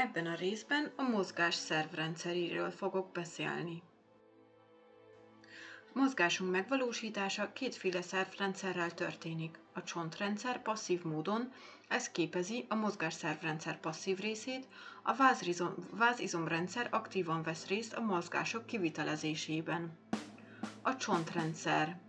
Ebben a részben a mozgás szervrendszeréről fogok beszélni. Mozgásunk megvalósítása kétféle szervrendszerrel történik. A csontrendszer passzív módon, ez képezi a mozgásszervrendszer passzív részét, a vázizom, vázizomrendszer aktívan vesz részt a mozgások kivitelezésében. A csontrendszer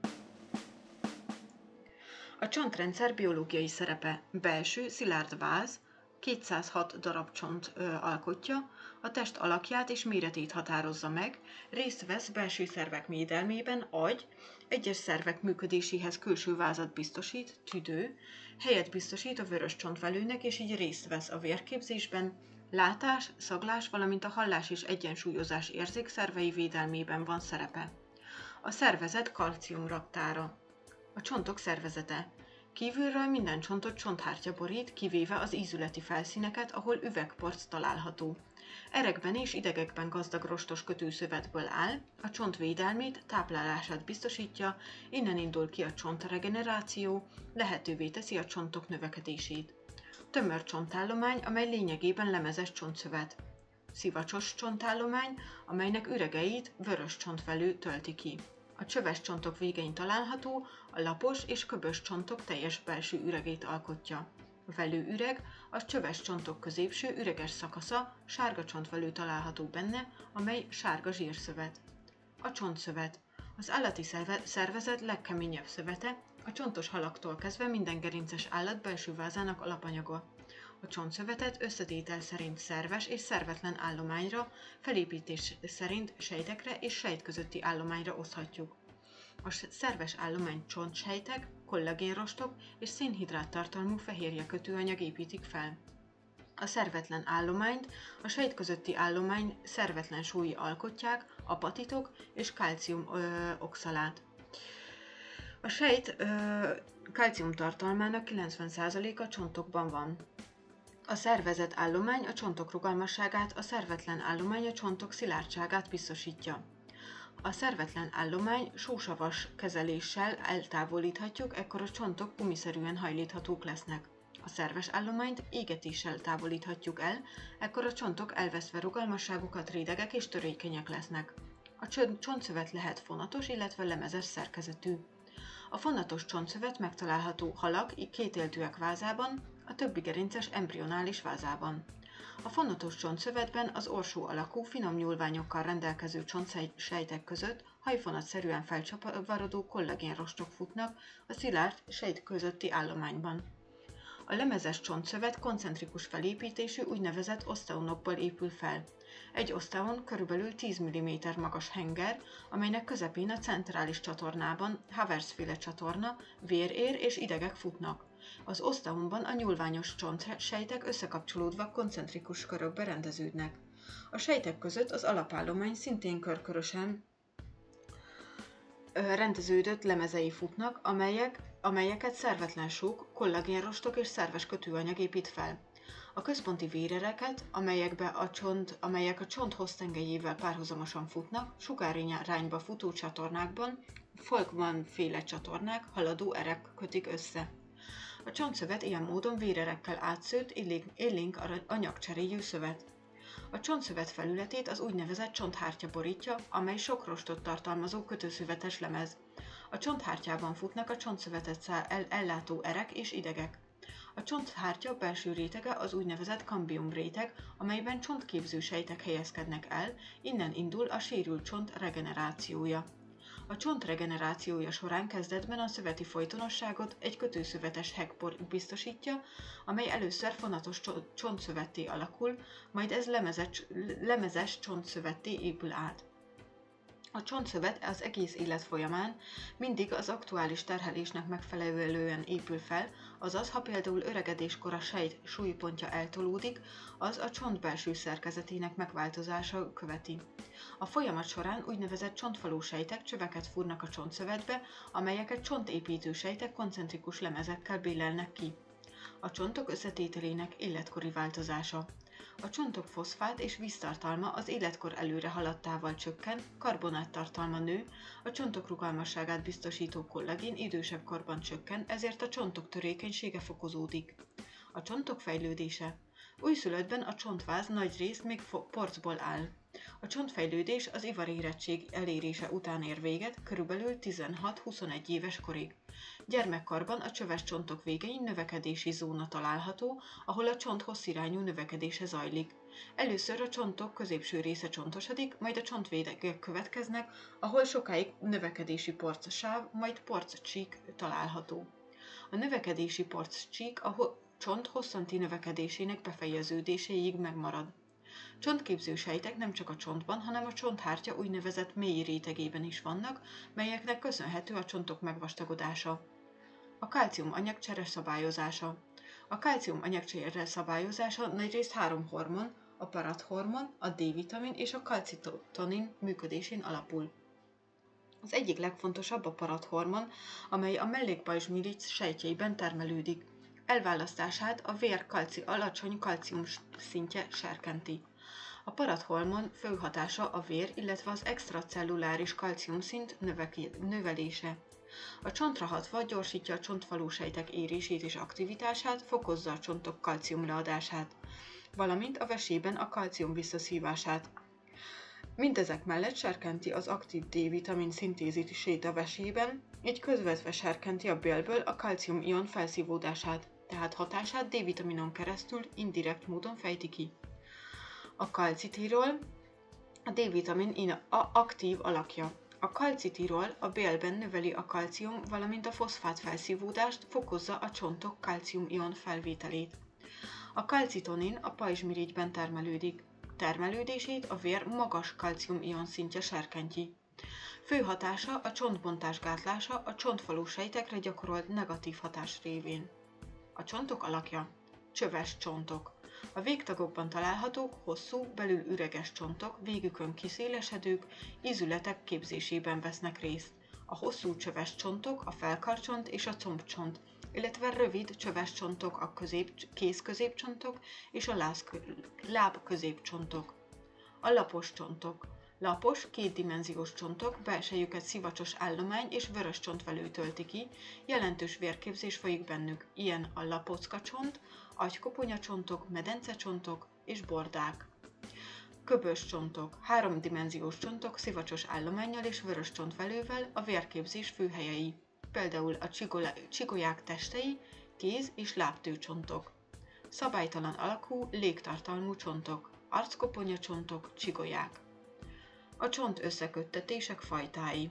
A csontrendszer biológiai szerepe belső, szilárd váz, 206 darab csont ö, alkotja, a test alakját és méretét határozza meg, részt vesz belső szervek védelmében, agy, egyes szervek működéséhez külső vázat biztosít, tüdő, helyet biztosít a vörös csontvelőnek, és így részt vesz a vérképzésben, látás, szaglás, valamint a hallás és egyensúlyozás érzékszervei védelmében van szerepe. A szervezet kalciumraktára. A csontok szervezete. Kívülről minden csontot csonthártya borít, kivéve az ízületi felszíneket, ahol üvegporc található. Erekben és idegekben gazdag rostos kötőszövetből áll, a csont védelmét, táplálását biztosítja, innen indul ki a csontregeneráció, lehetővé teszi a csontok növekedését. Tömör csontállomány, amely lényegében lemezes csontszövet. Szivacsos csontállomány, amelynek üregeit vörös csontvelő tölti ki. A csöves csontok végein található, a lapos és köbös csontok teljes belső üregét alkotja. A velőüreg a csöves csontok középső üreges szakasza, sárga csontvelő található benne, amely sárga zsírszövet. A csontszövet az állati szervezet legkeményebb szövete, a csontos halaktól kezdve minden gerinces állat belső vázának alapanyaga. A csontszövetet összetétel szerint szerves és szervetlen állományra, felépítés szerint sejtekre és sejt közötti állományra oszthatjuk. A szerves állomány csontsejtek, kollagénrostok és szénhidrát tartalmú fehérje kötőanyag építik fel. A szervetlen állományt a sejt közötti állomány szervetlen súlyi alkotják, apatitok és kalcium oxalát. A sejt kalcium tartalmának 90%-a csontokban van. A szervezet állomány a csontok rugalmasságát, a szervetlen állomány a csontok szilárdságát biztosítja. A szervetlen állomány sósavas kezeléssel eltávolíthatjuk, ekkor a csontok gumiszerűen hajlíthatók lesznek. A szerves állományt égetéssel távolíthatjuk el, ekkor a csontok elveszve rugalmasságukat rédegek és törékenyek lesznek. A csontszövet lehet fonatos, illetve lemezes szerkezetű. A fonatos csontszövet megtalálható halak kétéltűek vázában, a többi gerinces embrionális vázában. A fonatos csontszövetben az orsó alakú, finom nyúlványokkal rendelkező csontsejtek között hajfonatszerűen felcsavarodó kollagénrostok futnak a szilárd sejt közötti állományban. A lemezes csontszövet koncentrikus felépítésű úgynevezett oszteonokból épül fel. Egy oszteon körülbelül 10 mm magas henger, amelynek közepén a centrális csatornában, Havers-féle csatorna, vérér és idegek futnak. Az oszteonban a nyúlványos csontsejtek összekapcsolódva koncentrikus körökbe rendeződnek. A sejtek között az alapállomány szintén körkörösen rendeződött lemezei futnak, amelyek, amelyeket szervetlen súk, kollagénrostok és szerves kötőanyag épít fel. A központi vérereket, amelyekbe a csont, amelyek a csont hossztengelyével párhuzamosan futnak, sugárrányba futó csatornákban, Folkman féle csatornák, haladó erek kötik össze. A csontszövet ilyen módon vérerekkel átszőtt, élénk anyagcseréjű szövet. A csontszövet felületét az úgynevezett csonthártya borítja, amely sok rostot tartalmazó kötőszövetes lemez. A csonthártyában futnak a csontszövetet ellátó erek és idegek. A csonthártya belső rétege az úgynevezett kambium réteg, amelyben csontképző sejtek helyezkednek el, innen indul a sérült csont regenerációja. A csont regenerációja során kezdetben a szöveti folytonosságot egy kötőszövetes hekpor biztosítja, amely először fonatos csontszövetté alakul, majd ez lemezes, lemezes csontszövetté épül át. A csontszövet az egész élet folyamán mindig az aktuális terhelésnek megfelelően épül fel, azaz ha például öregedéskor a sejt súlypontja eltolódik, az a csont belső szerkezetének megváltozása követi. A folyamat során úgynevezett csontfalú sejtek csöveket fúrnak a csontszövetbe, amelyeket csontépítő sejtek koncentrikus lemezekkel bélelnek ki. A csontok összetételének életkori változása. A csontok foszfát és víztartalma az életkor előre haladtával csökken, karbonát tartalma nő, a csontok rugalmasságát biztosító kollagén idősebb korban csökken, ezért a csontok törékenysége fokozódik. A csontok fejlődése. Újszülöttben a csontváz nagy részt még porcból áll. A csontfejlődés az ivarérettség elérése után ér véget, körülbelül 16-21 éves korig. Gyermekkarban a csöves csontok végein növekedési zóna található, ahol a csont hosszirányú növekedése zajlik. Először a csontok középső része csontosodik, majd a csontvédegek következnek, ahol sokáig növekedési porcsáv, majd porccsík található. A növekedési porccsík a csont hosszanti növekedésének befejeződéséig megmarad. Csontképző sejtek nem csak a csontban, hanem a csonthártya úgynevezett mély rétegében is vannak, melyeknek köszönhető a csontok megvastagodása. A kálcium anyagcsere szabályozása. A kálcium anyagcsere szabályozása nagyrészt három hormon, a parathormon, a D-vitamin és a kalcitonin működésén alapul. Az egyik legfontosabb a parathormon, amely a mellékpajzsmiric sejtjeiben termelődik. Elválasztását a vér kalci alacsony kalcium szintje serkenti. A parathormon fő hatása a vér, illetve az extracelluláris kalciumszint növelése. A csontra hatva gyorsítja a csontfalú sejtek érését és aktivitását, fokozza a csontok kalcium leadását, valamint a vesében a kalcium visszaszívását. Mindezek mellett serkenti az aktív D-vitamin szintézisét a vesében, így közvetve serkenti a bélből a kalcium-ion felszívódását, tehát hatását D-vitaminon keresztül indirekt módon fejti ki. A kalcitirol a D-vitamin aktív alakja. A kalcitirol a bélben növeli a kalcium, valamint a foszfát felszívódást, fokozza a csontok kalcium-ion felvételét. A kalcitonin a pajzsmirigyben termelődik. Termelődését a vér magas kalcium-ion szintje serkentji. Fő hatása a csontbontás gátlása a csontfalú sejtekre gyakorolt negatív hatás révén. A csontok alakja. Csöves csontok. A végtagokban találhatók hosszú, belül üreges csontok, végükön kiszélesedők, ízületek képzésében vesznek részt. A hosszú csöves csontok, a felkarcsont és a combcsont, illetve rövid csöves csontok, a közép, kéz középcsontok és a láz, láb középcsontok. A lapos csontok. Lapos, kétdimenziós csontok, belsejüket szivacsos állomány és vörös csontvelő tölti ki, jelentős vérképzés folyik bennük, ilyen a lapocka csont, agykoponyacsontok, medencecsontok és bordák. Köbös csontok, háromdimenziós csontok szivacsos állományjal és vörös csontvelővel a vérképzés főhelyei, például a csigolyák testei, kéz- és lábtőcsontok. Szabálytalan alakú, légtartalmú csontok, arckoponyacsontok, csigolyák. A csont összeköttetések fajtái.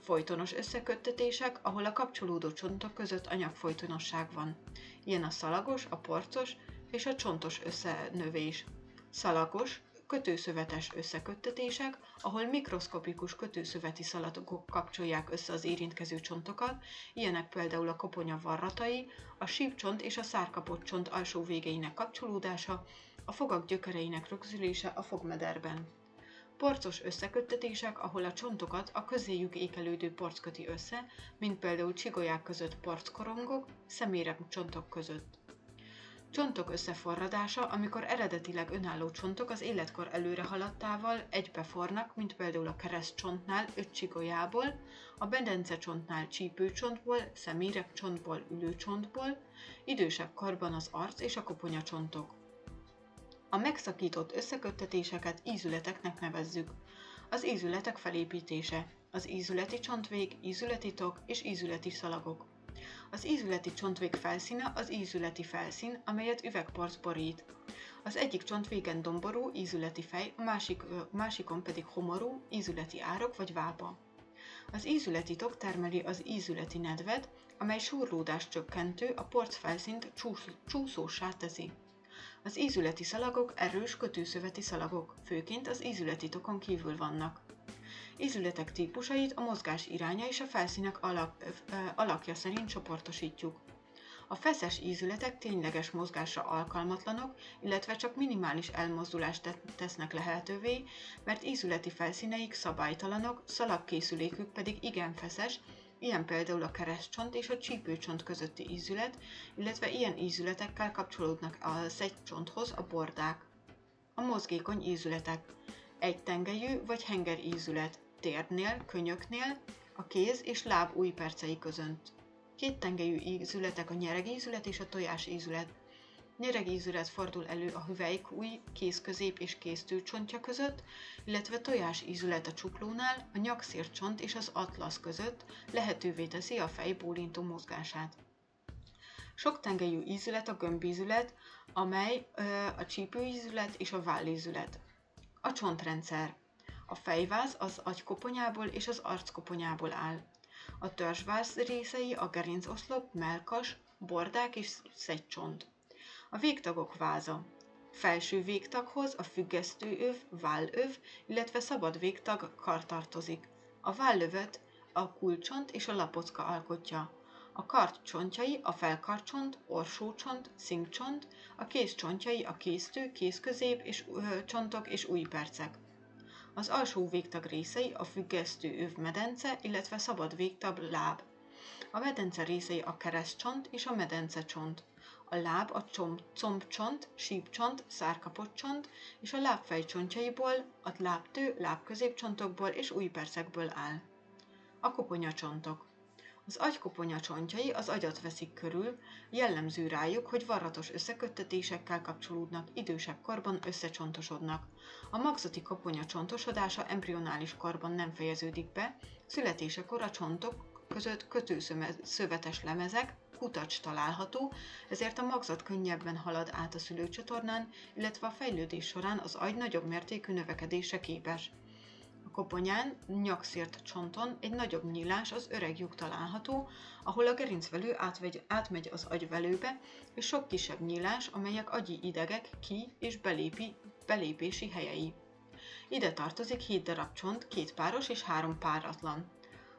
Folytonos összeköttetések, ahol a kapcsolódó csontok között anyagfolytonosság van. Ilyen a szalagos, a porcos és a csontos összenövés. Szalagos, kötőszövetes összeköttetések, ahol mikroszkopikus kötőszöveti szaladgok kapcsolják össze az érintkező csontokat, ilyenek például a koponya varratai, a sípcsont és a szárkapott csont alsó végeinek kapcsolódása, a fogak gyökereinek rögzülése a fogmederben. Porcos összeköttetések, ahol a csontokat a közéjük ékelődő porc köti össze, mint például csigolyák között porckorongok, szemérek csontok között. Csontok összeforradása, amikor eredetileg önálló csontok az életkor előre haladtával egybefornak, mint például a keresztcsontnál öccsigolyából, a bedence csontnál csípőcsontból, szemérek csontból, ülőcsontból, idősebb korban az arc és a koponyacsontok. A megszakított összeköttetéseket ízületeknek nevezzük. Az ízületek felépítése, az ízületi csontvég, ízületi tok és ízületi szalagok. Az ízületi csontvég felszíne az ízületi felszín, amelyet üvegporc borít. Az egyik csontvégen domború, ízületi fej, a másik, másikon pedig homorú, ízületi árok vagy vápa. Az ízületi tok termeli az ízületi nedvet, amely súrlódás csökkentő, a porc felszínt csúsz, csúszósá teszi. Az ízületi szalagok erős kötőszöveti szalagok, főként az ízületi tokon kívül vannak. Ízületek típusait a mozgás iránya és a felszínek alak, alakja szerint csoportosítjuk. A feszes ízületek tényleges mozgásra alkalmatlanok, illetve csak minimális elmozdulást tesznek lehetővé, mert ízületi felszíneik szabálytalanok, szalagkészülékük pedig igen feszes, ilyen például a keresztcsont és a csípőcsont közötti ízület, illetve ilyen ízületekkel kapcsolódnak a szegycsonthoz a bordák. A mozgékony ízületek. Egy tengelyű vagy henger ízület, térdnél, könyöknél, a kéz és láb új percei között. Két tengelyű ízületek a nyereg ízület és a tojás ízület. Nyeregízület fordul elő a hüvelykúj, kézközép és kéztőcsontja között, illetve tojás ízület a csuklónál, a nyakszércsont és az atlasz között lehetővé teszi a fej bólintó mozgását. Sok tengelyű ízület a gömbízület, amely ö, a csípőízület és a vállízület. A csontrendszer. A fejváz az agykoponyából és az arckoponyából áll. A törzsváz részei a gerincoszlop, melkas, bordák és szegycsont. A végtagok váza. Felső végtaghoz a függesztőöv, vállöv, illetve szabad végtag kar tartozik. A vállövet a kulcsont és a lapocka alkotja. A kart csontjai a felkarcsont, orsócsont, szinkcsont, a kéz csontjai a kéztő, kézközép és ö, csontok és új percek. Az alsó végtag részei a függesztő öv medence, illetve szabad végtag láb. A medence részei a keresztcsont és a medencecsont. A láb a csom, combcsont, sípcsont, szárkapocsont és a lábfej csontjaiból, a lábtő, lábközépcsontokból és új percekből áll. A koponyacsontok. Az agykoponya csontjai az agyat veszik körül, jellemző rájuk, hogy varratos összeköttetésekkel kapcsolódnak, idősebb korban összecsontosodnak. A magzati koponya csontosodása embrionális korban nem fejeződik be, születésekor a csontok között kötőszövetes lemezek, kutacs található, ezért a magzat könnyebben halad át a szülőcsatornán, illetve a fejlődés során az agy nagyobb mértékű növekedése képes. A koponyán, nyakszért csonton egy nagyobb nyílás az öreg lyuk található, ahol a gerincvelő átvegy, átmegy az agyvelőbe, és sok kisebb nyílás, amelyek agyi idegek ki- és belépi, belépési helyei. Ide tartozik 7 darab csont, két páros és három páratlan.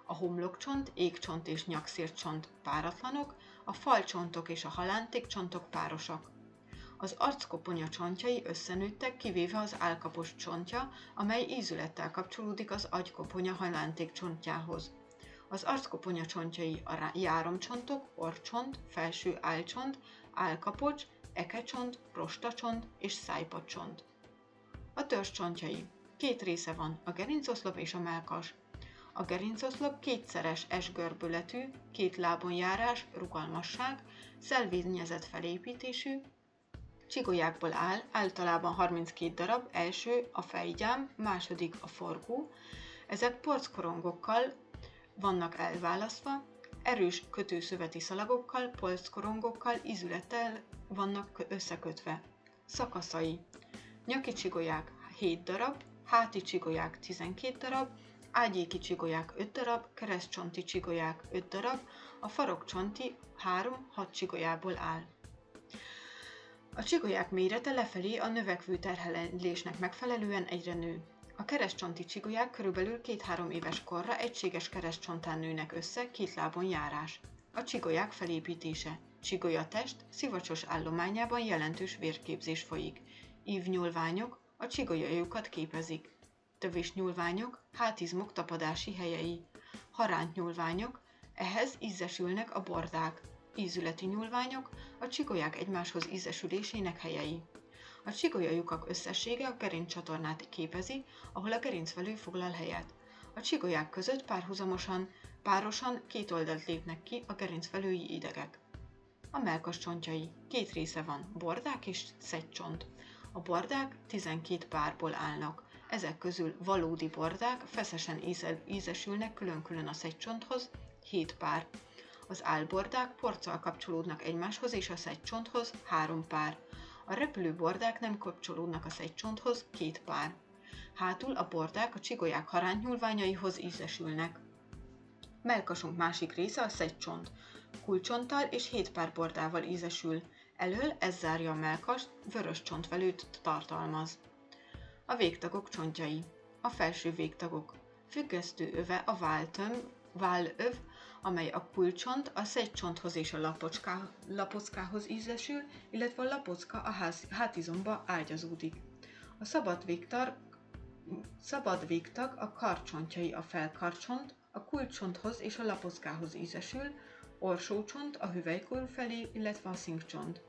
A homlokcsont, égcsont és nyakszércsont páratlanok, a falcsontok és a halántékcsontok párosak. Az arckoponya csontjai összenőttek, kivéve az álkapos csontja, amely ízülettel kapcsolódik az agykoponya halánték csontjához. Az arckoponya csontjai a járomcsontok, orcsont, felső álcsont, álkapocs, ekecsont, prostacsont és szájpacsont. A törzs csontjai. Két része van, a gerincoszlop és a melkas. A gerincoszlop kétszeres S-görbületű, két lábon járás, rugalmasság, szelvényezett felépítésű, csigolyákból áll, általában 32 darab, első a fejgyám, második a forgó. Ezek porckorongokkal vannak elválasztva, erős kötőszöveti szalagokkal, polckorongokkal, ízülettel vannak összekötve. Szakaszai. Nyaki csigolyák 7 darab, háti csigolyák 12 darab, ágyéki csigolyák 5 darab, keresztcsonti csigolyák 5 darab, a farokcsonti 3-6 csigolyából áll. A csigolyák mérete lefelé a növekvő terhelésnek megfelelően egyre nő. A keresztcsonti csigolyák körülbelül 2-3 éves korra egységes keresztcsontán nőnek össze, két lábon járás. A csigolyák felépítése. Csigolyatest szivacsos állományában jelentős vérképzés folyik. Ívnyúlványok a csigolyajukat képezik tövésnyúlványok, hátizmok tapadási helyei, harántnyúlványok, ehhez ízesülnek a bordák, ízületi nyúlványok, a csigolyák egymáshoz ízesülésének helyei. A csigolyajukak összessége a gerincsatornát képezi, ahol a gerincvelő foglal helyet. A csigolyák között párhuzamosan, párosan két oldalt lépnek ki a gerincvelői idegek. A melkas csontjai. Két része van, bordák és szegycsont. A bordák 12 párból állnak. Ezek közül valódi bordák feszesen ízesülnek külön-külön a szegycsonthoz, 7 pár. Az álbordák porccal kapcsolódnak egymáshoz és a szegycsonthoz, 3 pár. A repülő bordák nem kapcsolódnak a szegycsonthoz, 2 pár. Hátul a bordák a csigolyák harántnyúlványaihoz ízesülnek. Melkasunk másik része a szegycsont. Kulcsonttal és 7 pár bordával ízesül. Elől ez zárja a melkast, vörös csontvelőt tartalmaz. A végtagok csontjai. A felső végtagok. Függesztő öve a váltöm, vállöv, amely a kulcsont a szegycsonthoz és a lapocká, lapockához ízesül, illetve a lapocka a ház, hátizomba ágyazódik. A szabad végtag, szabad végtag a karcsontjai a felkarcsont, a kulcsonthoz és a lapockához ízesül, orsócsont a hüvelykúj felé, illetve a szinkcsont.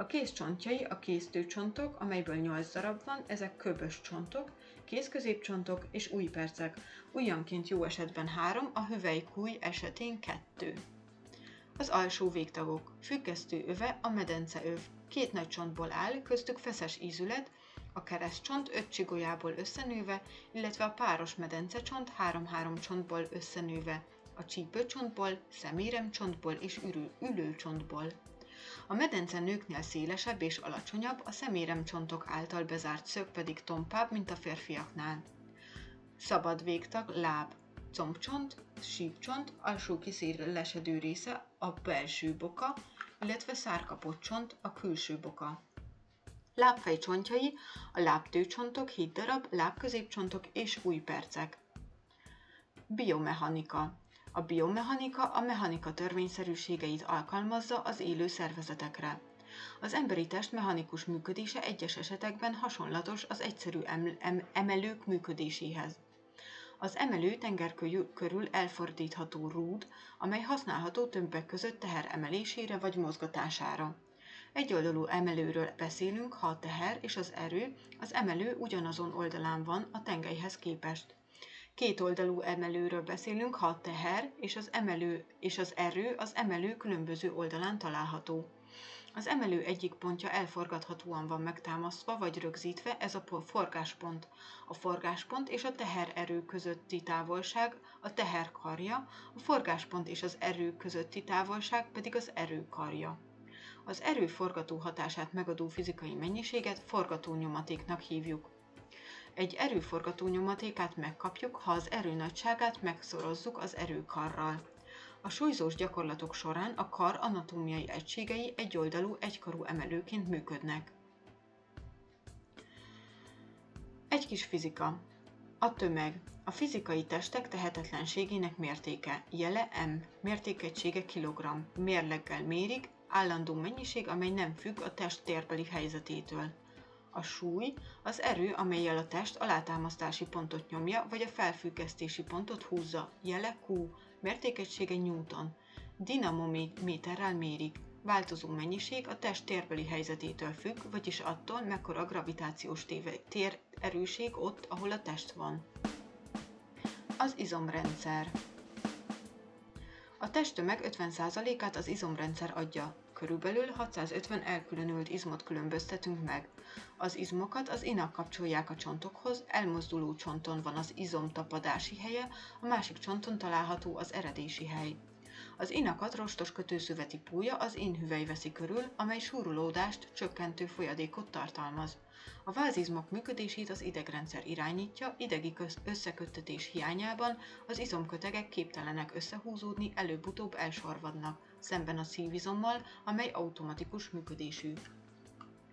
A kézcsontjai a kéztőcsontok, amelyből 8 darab van, ezek köbös csontok, kézközépcsontok és új percek. Ujjanként jó esetben 3, a hüvelykúj esetén 2. Az alsó végtagok. Függesztő öve a medence öv. Két nagy csontból áll, köztük feszes ízület, a keresztcsont öt csigolyából összenőve, illetve a páros medencecsont három-három csontból összenőve, a csípőcsontból, szeméremcsontból és ülőcsontból. A medence nőknél szélesebb és alacsonyabb, a szeméremcsontok által bezárt szög pedig tompább, mint a férfiaknál. Szabad végtag, láb, combcsont, sípcsont, alsó kiszélesedő része, a belső boka, illetve szárkapott csont, a külső boka. Lábfej csontjai, a lábtőcsontok, 7 darab, lábközépcsontok és új percek. Biomechanika. A biomechanika a mechanika törvényszerűségeit alkalmazza az élő szervezetekre. Az emberi test mechanikus működése egyes esetekben hasonlatos az egyszerű emelők működéséhez. Az emelő tenger körül elfordítható rúd, amely használható többek között teher emelésére vagy mozgatására. Egyoldalú emelőről beszélünk, ha a teher és az erő, az emelő ugyanazon oldalán van a tengelyhez képest. Kétoldalú emelőről beszélünk, ha a teher és az emelő és az erő az emelő különböző oldalán található. Az emelő egyik pontja elforgathatóan van megtámasztva vagy rögzítve, ez a forgáspont. A forgáspont és a tehererő közötti távolság a teherkarja, a forgáspont és az erő közötti távolság pedig az erőkarja. Az erő forgató hatását megadó fizikai mennyiséget forgatónyomatéknak hívjuk. Egy erőforgató nyomatékát megkapjuk, ha az erő nagyságát megszorozzuk az erőkarral. A súlyzós gyakorlatok során a kar anatómiai egységei egyoldalú egykarú emelőként működnek. Egy kis fizika. A tömeg. A fizikai testek tehetetlenségének mértéke. Jele M. Mértékegysége kilogramm. Mérleggel mérik, állandó mennyiség, amely nem függ a test térbeli helyzetétől. A súly az erő, amelyel a test alátámasztási pontot nyomja, vagy a felfüggesztési pontot húzza. Jele Q, mértékegysége Newton. Dinamométerrel mérik. Változó mennyiség a test térbeli helyzetétől függ, vagyis attól, mekkora gravitációs tér erőség ott, ahol a test van. Az izomrendszer A testtömeg 50%-át az izomrendszer adja. Körülbelül 650 elkülönült izmot különböztetünk meg. Az izmokat az inak kapcsolják a csontokhoz, elmozduló csonton van az izom tapadási helye, a másik csonton található az eredési hely. Az inakat rostos kötőszöveti púja az inhüvely veszi körül, amely súrolódást, csökkentő folyadékot tartalmaz. A vázizmok működését az idegrendszer irányítja, idegi összeköttetés hiányában az izomkötegek képtelenek összehúzódni, előbb-utóbb elsorvadnak, szemben a szívizommal, amely automatikus működésű.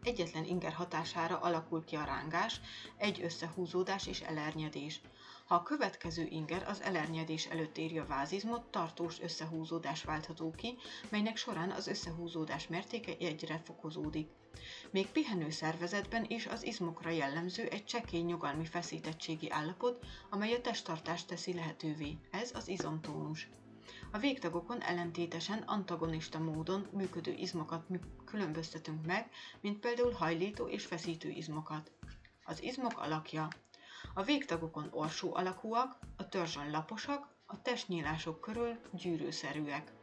Egyetlen inger hatására alakul ki a rángás, egy összehúzódás és elernyedés. Ha a következő inger az elernyedés előtt éri a vázizmot, tartós összehúzódás váltható ki, melynek során az összehúzódás mértéke egyre fokozódik. Még pihenő szervezetben is az izmokra jellemző egy csekély nyugalmi feszítettségi állapot, amely a testtartást teszi lehetővé. Ez az izomtónus. A végtagokon ellentétesen antagonista módon működő izmokat különböztetünk meg, mint például hajlító és feszítő izmokat. Az izmok alakja a végtagokon orsó alakúak, a törzsön laposak, a testnyílások körül gyűrűszerűek.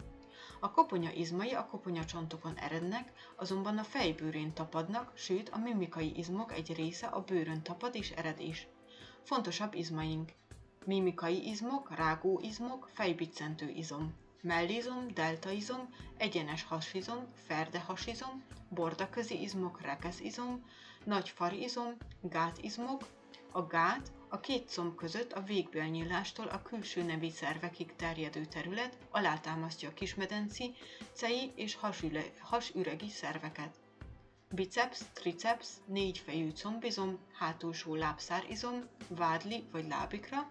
A koponya izmai a koponyacsontokon erednek, azonban a fejbőrén tapadnak, sőt a mimikai izmok egy része a bőrön tapad és ered is. Fontosabb izmaink. Mimikai izmok, rágó izmok, fejbiccentő izom. Mellizom, deltaizom, egyenes hasizom, ferde hasizom, bordaközi izmok, rekeszizom, nagy farizom, gátizmok, a gát a két comb között a végbélnyílástól a külső nevi szervekig terjedő terület alátámasztja a kismedenci, cei és hasüle, hasüregi szerveket. Biceps, triceps, négyfejű combizom, hátulsó lábszárizom, vádli vagy lábikra,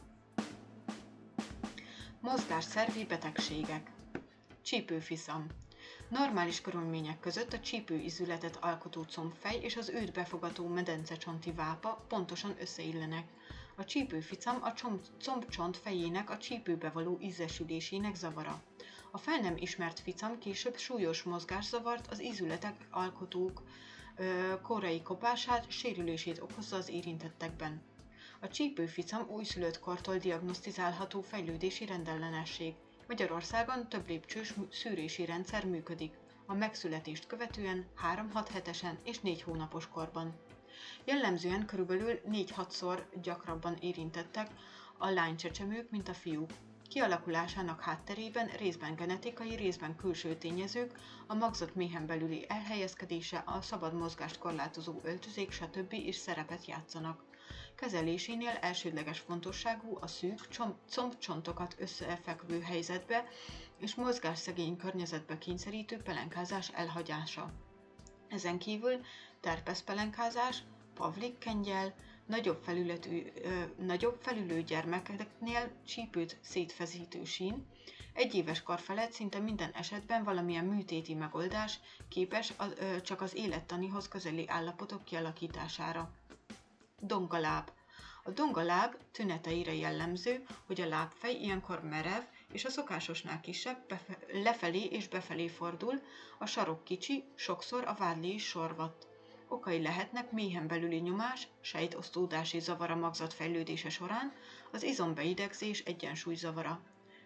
mozgásszervi betegségek, csípőfiszam, Normális körülmények között a csípőizületet alkotó combfej és az őt befogató medencecsonti vápa pontosan összeillenek. A csípőficam a combcsont fejének a csípőbe való ízesülésének zavara. A fel nem ismert ficam később súlyos mozgászavart az ízületek alkotók ö, korai kopását, sérülését okozza az érintettekben. A csípőficam újszülött kortól diagnosztizálható fejlődési rendellenesség – Magyarországon több lépcsős szűrési rendszer működik. a megszületést követően 3-6 hetesen és 4 hónapos korban. Jellemzően körülbelül 4-6-szor gyakrabban érintettek a lánycsecsemők, mint a fiúk. Kialakulásának hátterében részben genetikai, részben külső tényezők, a magzat méhen belüli elhelyezkedése, a szabad mozgást korlátozó öltözék, stb. is szerepet játszanak. Kezelésénél elsődleges fontosságú a szűk, combcsontokat összefekvő helyzetbe és mozgásszegény környezetbe kényszerítő pelenkázás elhagyása. Ezen kívül terpeszpelenkázás, pavlik kengyel, nagyobb, felületű, ö, nagyobb felülő gyermekeknél csípőt szétfeszítő sín, egy éves kor felett szinte minden esetben valamilyen műtéti megoldás képes az, ö, csak az élettanihoz közeli állapotok kialakítására. Dongaláb. A dongaláb tüneteire jellemző, hogy a lábfej ilyenkor merev, és a szokásosnál kisebb, befe- lefelé és befelé fordul, a sarok kicsi, sokszor a vádli is sorvat. Okai lehetnek méhen belüli nyomás, sejtosztódási zavar a magzat fejlődése során, az izombeidegzés egyensúlyzavara.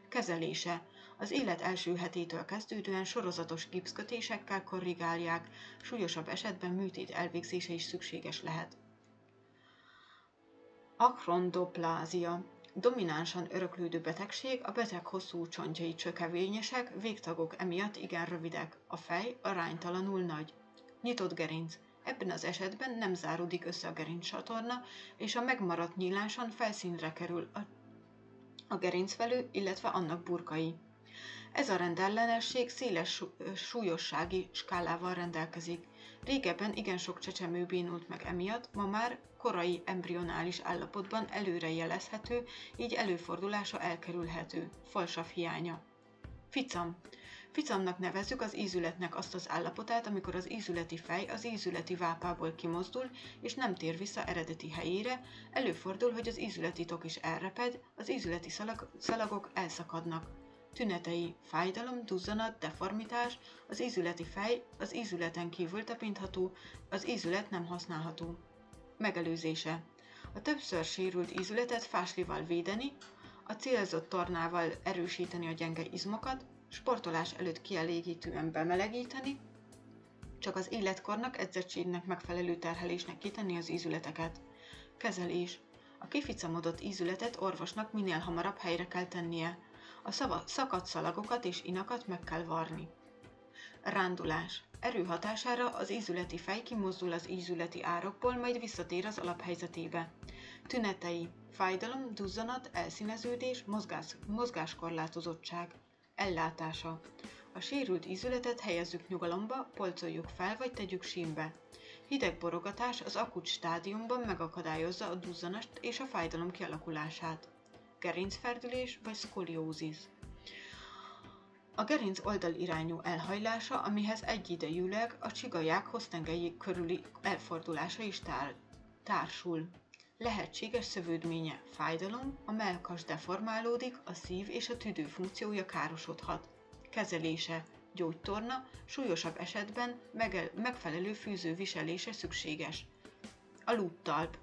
Kezelése. Az élet első hetétől kezdődően sorozatos gipszkötésekkel korrigálják, súlyosabb esetben műtét elvégzése is szükséges lehet. Achondroplázia. Dominánsan öröklődő betegség, a beteg hosszú csontjai csökevényesek, végtagok emiatt igen rövidek, a fej aránytalanul nagy. Nyitott gerinc. Ebben az esetben nem záródik össze a gerincsatorna, és a megmaradt nyíláson felszínre kerül a, a gerincvelő, illetve annak burkai. Ez a rendellenesség széles súlyossági skálával rendelkezik. Régebben igen sok csecsemő bénult meg emiatt, ma már korai embrionális állapotban előre jelezhető, így előfordulása elkerülhető. Falsav hiánya. Ficam. Ficamnak nevezzük az ízületnek azt az állapotát, amikor az ízületi fej az ízületi vápából kimozdul, és nem tér vissza eredeti helyére, előfordul, hogy az ízületi tok is elreped, az ízületi szalag, szalagok elszakadnak. Tünetei fájdalom, duzzanat, deformitás, az ízületi fej az ízületen kívül tapintható, az ízület nem használható. Megelőzése. A többször sérült ízületet fáslival védeni, a célzott tornával erősíteni a gyenge izmokat, sportolás előtt kielégítően bemelegíteni, csak az életkornak, edzettségnek megfelelő terhelésnek kitenni az ízületeket. Kezelés. A kificamodott ízületet orvosnak minél hamarabb helyre kell tennie. A szava, szakadt szalagokat és inakat meg kell varni. Rándulás. Erő hatására az ízületi fej kimozdul az ízületi árokból, majd visszatér az alaphelyzetébe. Tünetei. Fájdalom, duzzanat, elszíneződés, mozgás, mozgáskorlátozottság. Ellátása. A sérült ízületet helyezzük nyugalomba, polcoljuk fel vagy tegyük sínbe. Hideg borogatás az akut stádiumban megakadályozza a duzzanast és a fájdalom kialakulását. Gerincferdülés vagy szkoliózis. A gerinc oldalirányú elhajlása, amihez egyidejűleg a csigaják hossztengelyék körüli elfordulása is tár, társul. Lehetséges szövődménye fájdalom, a melkas deformálódik, a szív és a tüdő funkciója károsodhat. Kezelése gyógytorna, súlyosabb esetben megfelelő fűző viselése szükséges. A lúttalp.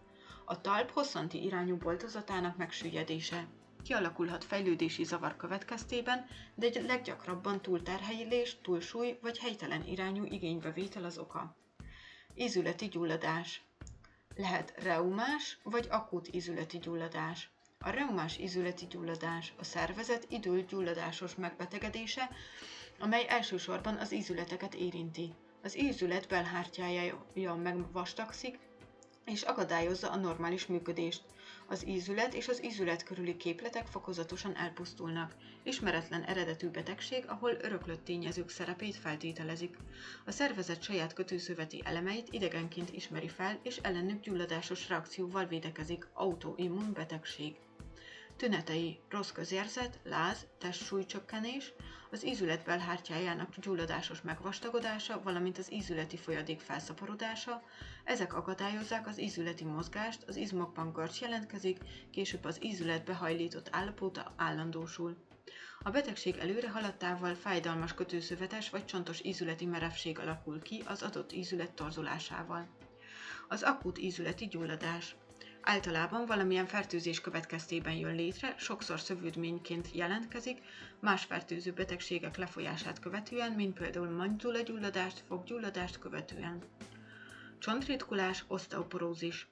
A talp hosszanti irányú boltozatának megsüllyedése. Kialakulhat fejlődési zavar következtében, de leggyakrabban túlterhelés, túlsúly vagy helytelen irányú igénybevétel az oka. Ízületi gyulladás. Lehet reumás vagy akut ízületi gyulladás. A reumás ízületi gyulladás a szervezet időgyulladásos megbetegedése, amely elsősorban az ízületeket érinti. Az ízület belhártyája megvastagszik, és akadályozza a normális működést. Az ízület és az ízület körüli képletek fokozatosan elpusztulnak. Ismeretlen eredetű betegség, ahol öröklött tényezők szerepét feltételezik. A szervezet saját kötőszöveti elemeit idegenként ismeri fel, és ellenük gyulladásos reakcióval védekezik. Autoimmun betegség. Tünetei rossz közérzet, láz, testsúlycsökkenés, az ízület belhártyájának gyulladásos megvastagodása, valamint az ízületi folyadék felszaporodása, ezek akadályozzák az ízületi mozgást, az izmokban görcs jelentkezik, később az ízület behajlított állapota állandósul. A betegség előre haladtával fájdalmas kötőszövetes vagy csontos ízületi merevség alakul ki az adott ízület torzulásával. Az akut ízületi gyulladás Általában valamilyen fertőzés következtében jön létre, sokszor szövődményként jelentkezik, más fertőző betegségek lefolyását követően, mint például mangyulagyulladást, foggyulladást követően. Csontritkulás, oszteoporózis.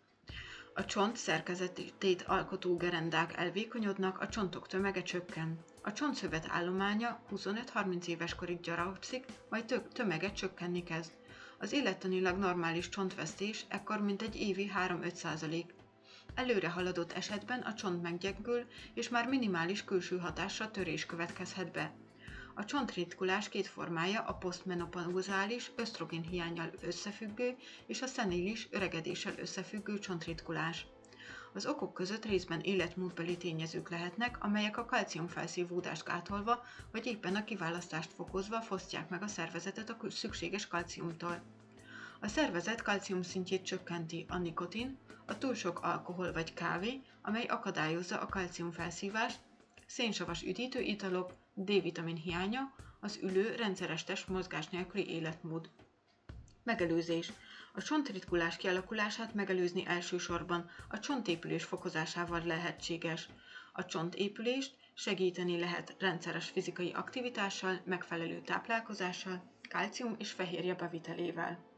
A csont szerkezetét alkotó gerendák elvékonyodnak, a csontok tömege csökken. A csontszövet állománya 25-30 éves korig gyarapszik, majd tömege csökkenni kezd. Az élettanilag normális csontvesztés ekkor mintegy évi 3-5 Előre haladott esetben a csont meggyengül, és már minimális külső hatásra törés következhet be. A csontritkulás két formája a posztmenopauzális, ösztrogén hiányjal összefüggő és a szenilis, öregedéssel összefüggő csontritkulás. Az okok között részben életmódbeli tényezők lehetnek, amelyek a kalciumfelszívódást gátolva, vagy éppen a kiválasztást fokozva fosztják meg a szervezetet a szükséges kalciumtól. A szervezet kalcium szintjét csökkenti a nikotin, a túl sok alkohol vagy kávé, amely akadályozza a kalcium felszívást, szénsavas üdítő italok, D-vitamin hiánya, az ülő, rendszeres testmozgás nélküli életmód. Megelőzés. A csontritkulás kialakulását megelőzni elsősorban a csontépülés fokozásával lehetséges. A csontépülést segíteni lehet rendszeres fizikai aktivitással, megfelelő táplálkozással, kalcium és fehérje bevitelével.